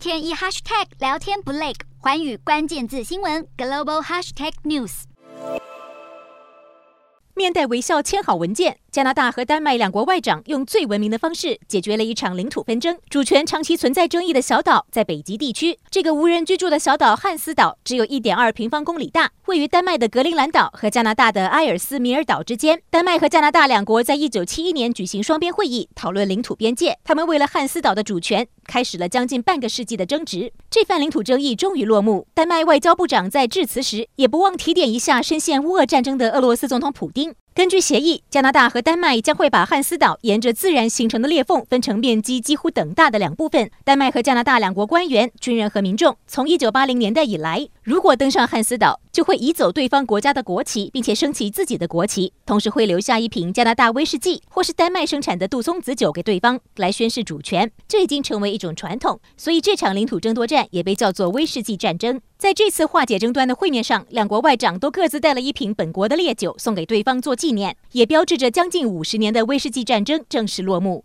天一 hashtag 聊天不累，环宇关键字新闻 global hashtag news。面带微笑签好文件，加拿大和丹麦两国外长用最文明的方式解决了一场领土纷争。主权长期存在争议的小岛在北极地区，这个无人居住的小岛汉斯岛只有一点二平方公里大，位于丹麦的格陵兰岛和加拿大的埃尔斯米尔岛之间。丹麦和加拿大两国在一九七一年举行双边会议，讨论领土边界。他们为了汉斯岛的主权，开始了将近半个世纪的争执。这番领土争议终于落幕。丹麦外交部长在致辞时，也不忘提点一下深陷乌俄战争的俄罗斯总统普丁。根据协议，加拿大和丹麦将会把汉斯岛沿着自然形成的裂缝分成面积几乎等大的两部分。丹麦和加拿大两国官员、军人和民众，从一九八零年代以来，如果登上汉斯岛，就会移走对方国家的国旗，并且升起自己的国旗，同时会留下一瓶加拿大威士忌或是丹麦生产的杜松子酒给对方，来宣示主权。这已经成为一种传统，所以这场领土争夺战也被叫做威士忌战争。在这次化解争端的会面上，两国外长都各自带了一瓶本国的烈酒送给对方做纪念，也标志着将近五十年的威士忌战争正式落幕。